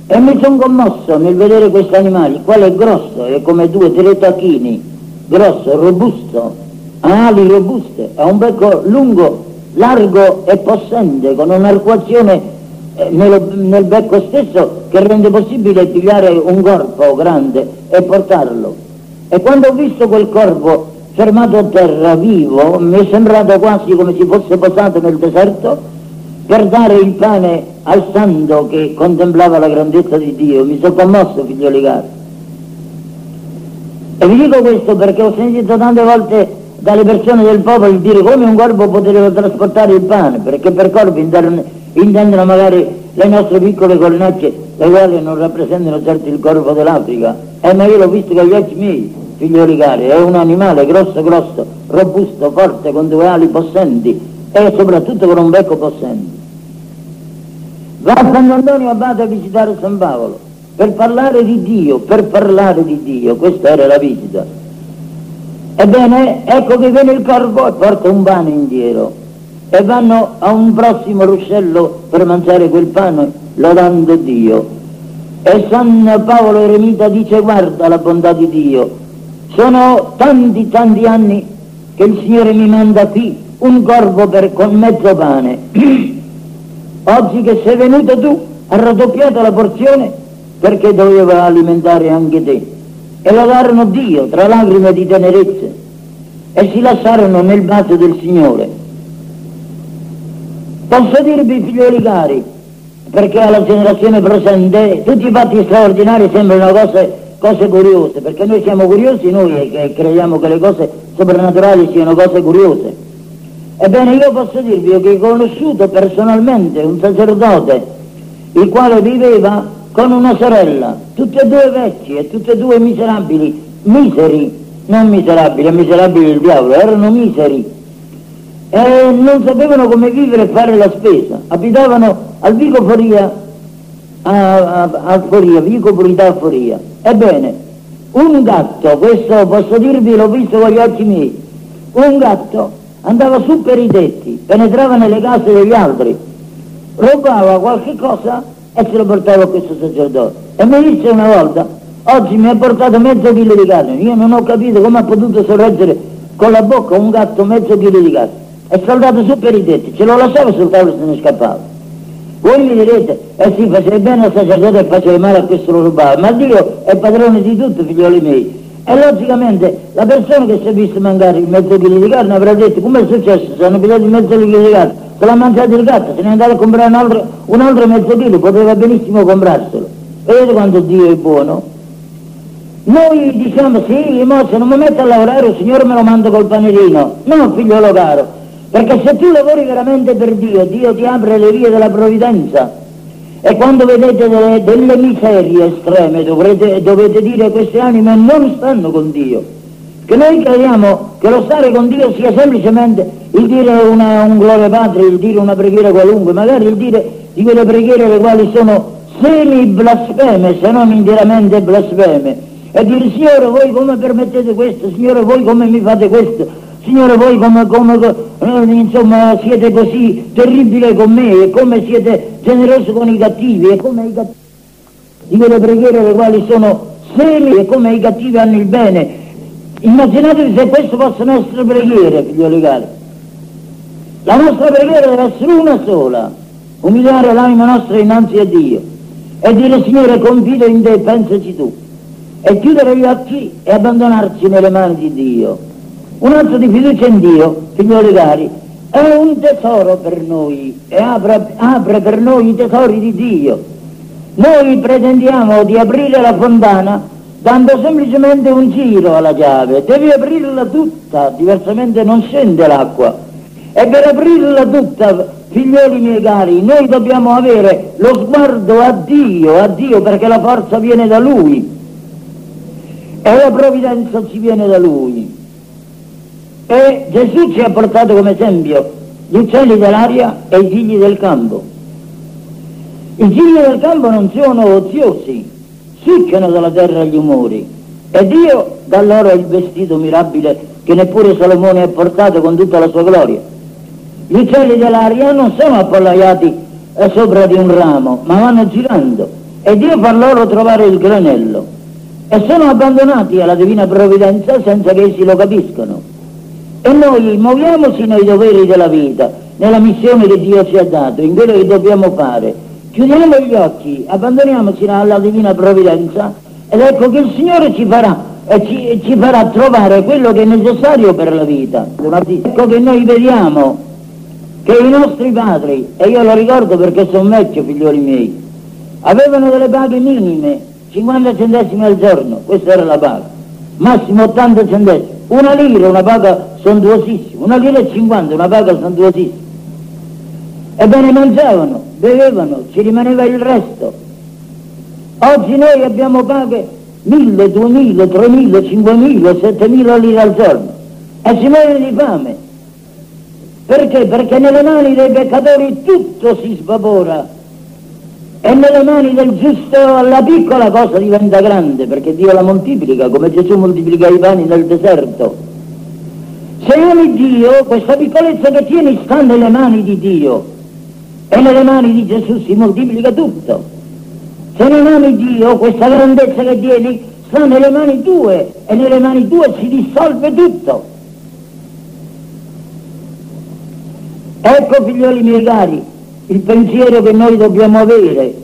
e mi sono commosso nel vedere questi animali, quale è grosso, è come due tre tacchini, grosso, robusto, ha ali robuste, ha un becco lungo, largo e possente, con un'arcuazione eh, nel, nel becco stesso che rende possibile pigliare un corpo grande e portarlo. E quando ho visto quel corpo fermato a terra, vivo, mi è sembrato quasi come se fosse posato nel deserto per dare il pane al santo che contemplava la grandezza di Dio. Mi sono commosso, figlioli cari. E vi dico questo perché ho sentito tante volte dalle persone del popolo dire come un corpo poteva trasportare il pane, perché per corpo intendono magari le nostre piccole collinacce, le quali non rappresentano certo il corpo dell'Africa. Eh, ma io l'ho visto con gli occhi miei, figlioli cari, è un animale grosso grosso, robusto, forte, con due ali possenti, e soprattutto con un becco possente. Va a San Antonio Abate a visitare San Paolo per parlare di Dio, per parlare di Dio, questa era la visita. Ebbene, ecco che viene il corvo e porta un pane indietro e vanno a un prossimo ruscello per mangiare quel pane lodando Dio. E San Paolo Eremita dice guarda la bontà di Dio, sono tanti tanti anni che il Signore mi manda qui un corvo per, con mezzo pane. <clears throat> Oggi che sei venuto tu, ha raddoppiato la porzione perché doveva alimentare anche te. e lodarono Dio tra lacrime di tenerezze e si lasciarono nel bacio del Signore. Posso dirvi, figlioli cari, perché alla generazione presente tutti i fatti straordinari sembrano cose, cose curiose, perché noi siamo curiosi noi e crediamo che le cose soprannaturali siano cose curiose. Ebbene io posso dirvi che ho conosciuto personalmente un sacerdote il quale viveva con una sorella, tutte e due vecchie e tutte e due miserabili, miseri, non miserabili, miserabili del diavolo, erano miseri e non sapevano come vivere e fare la spesa, abitavano al Vico Foria, a, a, a Foria, Vico Purità a Foria. Ebbene, un gatto, questo posso dirvi, l'ho visto con gli occhi miei, un gatto andava su per i tetti, penetrava nelle case degli altri, rubava qualche cosa e se lo portava a questo sacerdote. E mi disse una volta, oggi mi ha portato mezzo chilo di carne, io non ho capito come ha potuto sorreggere con la bocca un gatto mezzo chilo di carne. È saltato su per i tetti, ce lo lasciava sul tavolo se ne scappava. Voi mi direte, eh sì, faceva bene al sacerdote e faceva male a questo lo rubava, ma Dio è padrone di tutto, figlioli miei. E logicamente la persona che si è vista mangiare mezzo chilo di carne avrà detto come è successo, se hanno pigliato mezzo chilo di carne, se l'ha mangiato il gatto, se ne è andato a comprare un altro, un altro mezzo chilo, poteva benissimo comprarselo. Vedete quanto Dio è buono? Noi diciamo sì, mo se non mi metto a lavorare il Signore me lo manda col panerino. No, figliolo caro, perché se tu lavori veramente per Dio, Dio ti apre le vie della provvidenza e quando vedete delle, delle miserie estreme dovrete, dovete dire queste anime non stanno con Dio. Che noi crediamo che lo stare con Dio sia semplicemente il dire una, un gloria patria, il dire una preghiera qualunque, magari il dire di quelle preghiere le quali sono semi blasfeme, se non interamente blasfeme. E dire Signore voi come permettete questo, Signore voi come mi fate questo, Signore voi come, come eh, insomma, siete così terribili con me e come siete generosi con i cattivi e come i cattivi di quelle preghiere le quali sono seri e come i cattivi hanno il bene. Immaginatevi se queste possono essere preghiere, figlioli cari. La nostra preghiera deve essere una sola, umiliare l'anima nostra innanzi a Dio e dire Signore confido in te, pensaci tu, e chiudere gli occhi e abbandonarci nelle mani di Dio un atto di fiducia in Dio, figlioli cari, è un tesoro per noi e apre, apre per noi i tesori di Dio. Noi pretendiamo di aprire la fontana dando semplicemente un giro alla chiave, devi aprirla tutta, diversamente non scende l'acqua. E per aprirla tutta, figlioli miei cari, noi dobbiamo avere lo sguardo a Dio, a Dio perché la forza viene da Lui e la provvidenza ci viene da Lui. E Gesù ci ha portato come esempio gli uccelli dell'aria e i figli del campo. I figli del campo non sono oziosi, succiano dalla terra gli umori e Dio dà loro il vestito mirabile che neppure Salomone ha portato con tutta la sua gloria. Gli uccelli dell'aria non sono appollaiati sopra di un ramo, ma vanno girando e Dio fa loro trovare il granello e sono abbandonati alla divina provvidenza senza che essi lo capiscano. E noi muoviamoci nei doveri della vita, nella missione che Dio ci ha dato, in quello che dobbiamo fare. Chiudiamo gli occhi, abbandoniamoci alla divina provvidenza ed ecco che il Signore ci farà, e ci, ci farà trovare quello che è necessario per la vita. Ecco che noi vediamo che i nostri padri, e io lo ricordo perché sono vecchio, figlioli miei, avevano delle paghe minime, 50 centesimi al giorno, questa era la paga, massimo 80 centesimi, una lira, una paga sontuosissima, una lira e cinquanta, una paga sontuosissima. Ebbene mangiavano, bevevano, ci rimaneva il resto. Oggi noi abbiamo paghe mille, duemila, tremila, cinquemila, settemila lire al giorno e si muore di fame. Perché? Perché nelle mani dei peccatori tutto si svapora e nelle mani del giusto la piccola cosa diventa grande perché Dio la moltiplica come Gesù moltiplica i pani nel deserto. Se ami Dio, questa piccolezza che tieni sta nelle mani di Dio e nelle mani di Gesù si moltiplica tutto. Se non ami Dio, questa grandezza che tieni sta nelle mani tue e nelle mani tue si dissolve tutto. Ecco figlioli miei cari, il pensiero che noi dobbiamo avere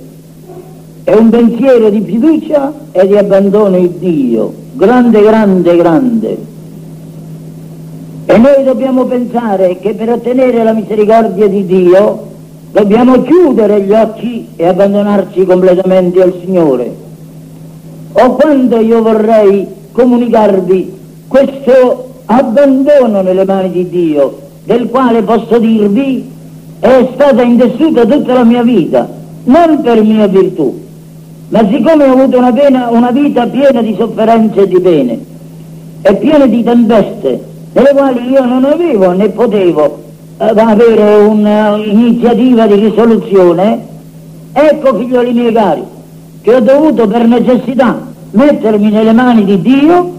è un pensiero di fiducia e di abbandono in Dio, grande, grande, grande. E noi dobbiamo pensare che per ottenere la misericordia di Dio dobbiamo chiudere gli occhi e abbandonarci completamente al Signore. O quando io vorrei comunicarvi questo abbandono nelle mani di Dio, del quale posso dirvi è stata intessuta tutta la mia vita, non per mia virtù, ma siccome ho avuto una, pena, una vita piena di sofferenze e di pene, e piena di tempeste, nelle quali io non avevo né potevo eh, avere un'iniziativa di risoluzione, ecco figlioli miei cari, che ho dovuto per necessità mettermi nelle mani di Dio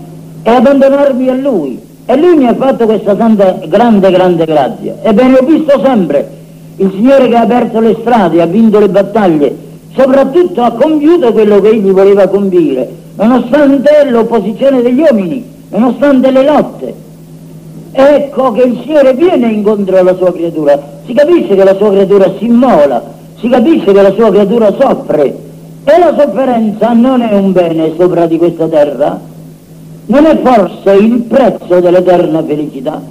e abbandonarmi a Lui. E Lui mi ha fatto questa santa, grande, grande grazia. Ebbene, ho visto sempre il Signore che ha aperto le strade, ha vinto le battaglie, soprattutto ha compiuto quello che Egli voleva compiere, nonostante l'opposizione degli uomini, nonostante le lotte. Ecco che il Signore viene incontro alla sua creatura, si capisce che la sua creatura si immola, si capisce che la sua creatura soffre e la sofferenza non è un bene sopra di questa terra, non è forse il prezzo dell'eterna felicità.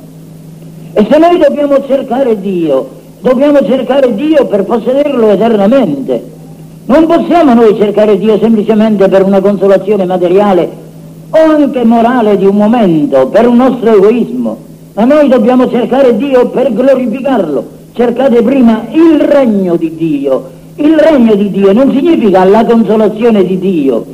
E se noi dobbiamo cercare Dio, dobbiamo cercare Dio per possederlo eternamente. Non possiamo noi cercare Dio semplicemente per una consolazione materiale o anche morale di un momento, per un nostro egoismo, ma noi dobbiamo cercare Dio per glorificarlo. Cercate prima il regno di Dio. Il regno di Dio non significa la consolazione di Dio,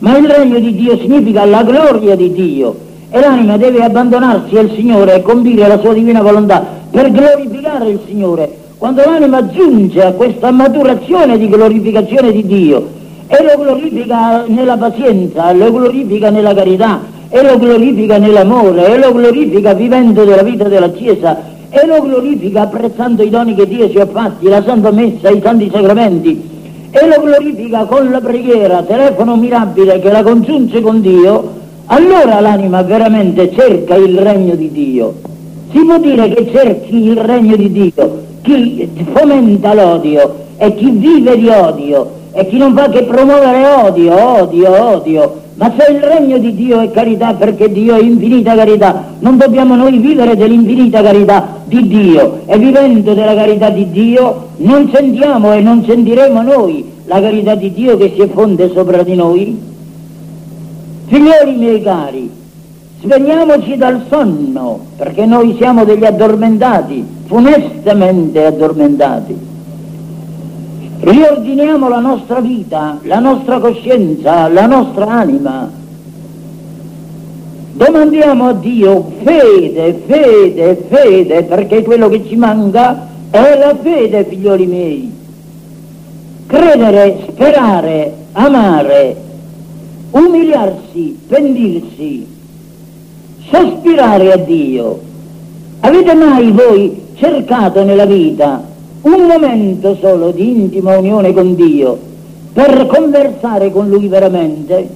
ma il regno di Dio significa la gloria di Dio. E l'anima deve abbandonarsi al Signore e compire la sua divina volontà per glorificare il Signore. Quando l'anima giunge a questa maturazione di glorificazione di Dio e lo glorifica nella pazienza, lo glorifica nella carità, e lo glorifica nell'amore, e lo glorifica vivendo della vita della Chiesa, e lo glorifica apprezzando i doni che Dio ci ha fatti, la Santa Messa, i Santi Sacramenti, e lo glorifica con la preghiera, telefono mirabile che la congiunge con Dio, allora l'anima veramente cerca il regno di Dio. Si può dire che cerchi il regno di Dio chi fomenta l'odio e chi vive di odio e chi non fa che promuovere odio, odio, odio. Ma se il regno di Dio è carità perché Dio è infinita carità, non dobbiamo noi vivere dell'infinita carità di Dio e vivendo della carità di Dio non sentiamo e non sentiremo noi la carità di Dio che si effonde sopra di noi? Figlioli miei cari, svegliamoci dal sonno, perché noi siamo degli addormentati, funestamente addormentati. Riordiniamo la nostra vita, la nostra coscienza, la nostra anima. Domandiamo a Dio fede, fede, fede, perché quello che ci manca è la fede, figlioli miei. Credere, sperare, amare, umiliarsi, pendirsi, sospirare a Dio. Avete mai voi cercato nella vita un momento solo di intima unione con Dio per conversare con Lui veramente?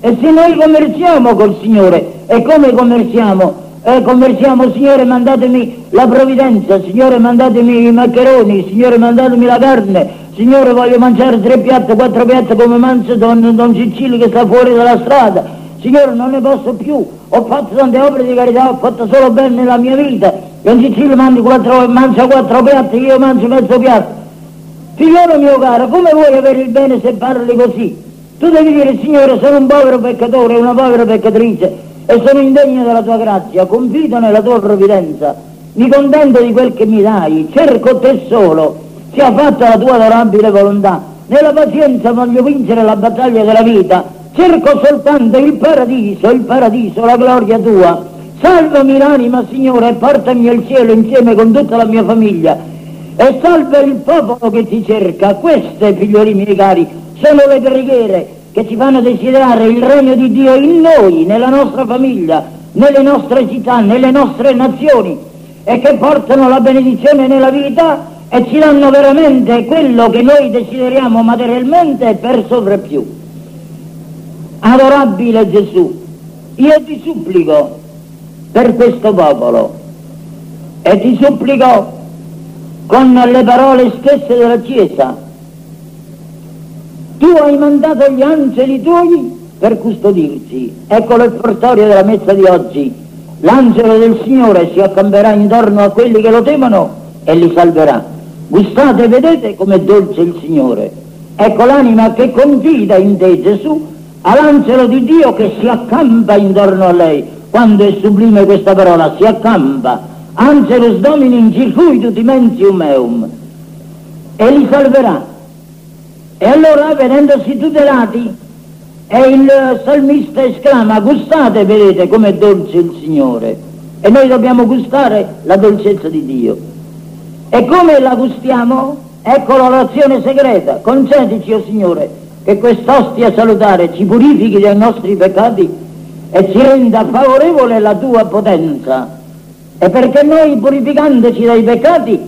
E se noi conversiamo col Signore, e come conversiamo? Eh, conversiamo, Signore mandatemi la provvidenza, Signore mandatemi i maccheroni, Signore mandatemi la carne, Signore voglio mangiare tre piatti, quattro piatti come mangia Don, don Cicilli che sta fuori dalla strada, Signore non ne posso più, ho fatto tante opere di carità, ho fatto solo bene nella mia vita, Don Cicilli quattro, mangia quattro piatti, io mangio mezzo piatto. Figliolo mio caro, come vuoi avere il bene se parli così? Tu devi dire, Signore, sono un povero peccatore, una povera peccatrice e sono indegno della tua grazia, confido nella tua provvidenza, mi contento di quel che mi dai, cerco te solo, sia fatta la tua adorabile volontà. Nella pazienza voglio vincere la battaglia della vita, cerco soltanto il paradiso, il paradiso, la gloria tua. Salvami l'anima, Signore, e portami al cielo insieme con tutta la mia famiglia. E salva il popolo che ti cerca. Queste, figlioli miei cari, sono le preghiere che ci fanno desiderare il regno di Dio in noi, nella nostra famiglia, nelle nostre città, nelle nostre nazioni, e che portano la benedizione nella vita e ci danno veramente quello che noi desideriamo materialmente per sovrappiù. Adorabile Gesù, io ti supplico per questo popolo e ti supplico con le parole stesse della Chiesa. Tu hai mandato gli angeli tuoi per custodirsi. Ecco l'effertorio della messa di oggi. L'angelo del Signore si accamperà intorno a quelli che lo temono e li salverà. Gustate e vedete com'è dolce il Signore. Ecco l'anima che confida in te, Gesù, all'angelo di Dio che si accampa intorno a lei. Quando è sublime questa parola, si accampa. Angelus Domini in circuito dimentium meum. E li salverà. E allora, vedendosi tutelati, e il salmista esclama, gustate, vedete com'è dolce il Signore. E noi dobbiamo gustare la dolcezza di Dio. E come la gustiamo? Ecco l'orazione segreta. Concedici, o oh Signore, che quest'ostia salutare ci purifichi dai nostri peccati e ci renda favorevole la tua potenza. E perché noi, purificandoci dai peccati,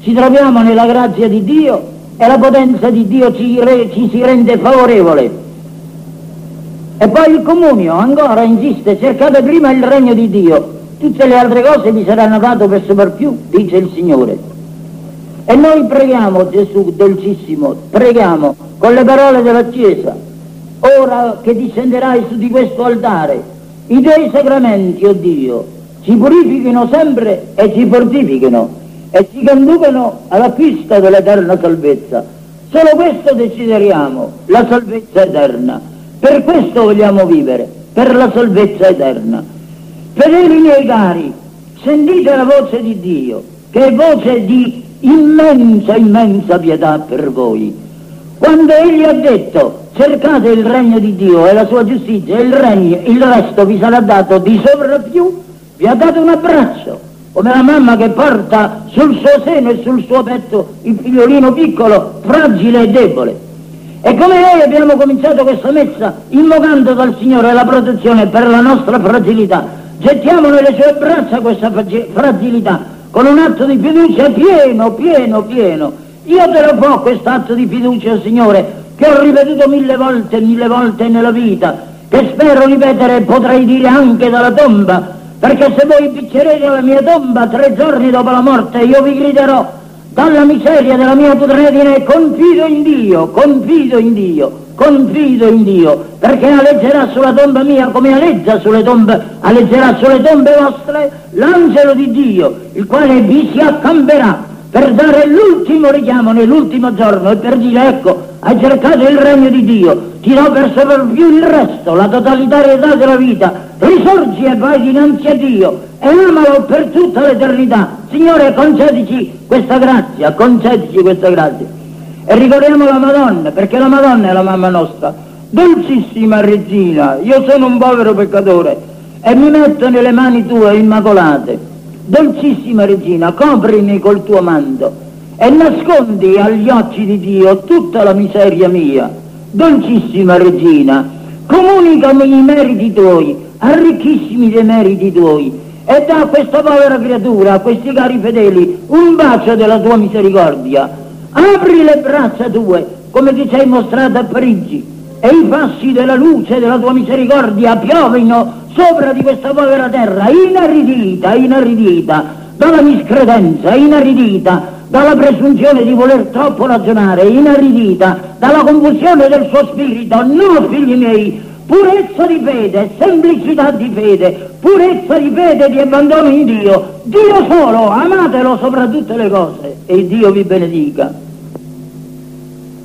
ci troviamo nella grazia di Dio e la potenza di Dio ci, re, ci si rende favorevole. E poi il comunio ancora insiste, cercate prima il regno di Dio, tutte le altre cose vi saranno date per sopravviù, dice il Signore. E noi preghiamo Gesù dolcissimo, preghiamo con le parole della Chiesa, ora che discenderai su di questo altare, i tuoi sacramenti, o oh Dio, ci purifichino sempre e ci fortifichino e ci conducano all'acquisto dell'eterna salvezza. Solo questo desideriamo, la salvezza eterna. Per questo vogliamo vivere, per la salvezza eterna. Fedeli miei cari, sentite la voce di Dio, che è voce di immensa, immensa pietà per voi. Quando Egli ha detto cercate il regno di Dio e la sua giustizia il regno, il resto vi sarà dato di sovrappiù, vi ha dato un abbraccio come la mamma che porta sul suo seno e sul suo petto il figliolino piccolo, fragile e debole. E come noi abbiamo cominciato questa messa invocando dal Signore la protezione per la nostra fragilità, gettiamo nelle sue braccia questa fragilità con un atto di fiducia pieno, pieno, pieno. Io te lo fo questo atto di fiducia, Signore, che ho ripetuto mille volte, mille volte nella vita, che spero ripetere e potrei dire anche dalla tomba, perché se voi piccerete la mia tomba tre giorni dopo la morte, io vi griderò dalla miseria della mia putredine, confido in Dio, confido in Dio, confido in Dio, perché alleggerà sulla tomba mia come alleggia sulle tombe, alleggerà sulle tombe vostre l'angelo di Dio, il quale vi si accamperà per dare l'ultimo richiamo nell'ultimo giorno e per dire ecco, hai cercato il regno di Dio, ti do per sopravviù il resto, la totalitarietà della vita, risorgi e vai dinanzi a Dio e amalo per tutta l'eternità. Signore, concedici questa grazia, concedici questa grazia. E ricordiamo la Madonna, perché la Madonna è la mamma nostra. Dolcissima Regina, io sono un povero peccatore e mi metto nelle mani tue immacolate Dolcissima regina, coprimi col tuo manto e nascondi agli occhi di Dio tutta la miseria mia. Dolcissima regina, comunicami i meriti tuoi, arricchissimi dei meriti tuoi e da a questa povera creatura, a questi cari fedeli, un bacio della tua misericordia. Apri le braccia tue, come ti sei mostrata a Parigi, e i fassi della luce della tua misericordia piovino sopra di questa povera terra, inaridita, inaridita, dalla miscredenza, inaridita, dalla presunzione di voler troppo ragionare, inaridita, dalla confusione del suo spirito. No, figli miei, purezza di fede, semplicità di fede, purezza di fede di abbandono in Dio. Dio solo, amatelo sopra tutte le cose e Dio vi benedica.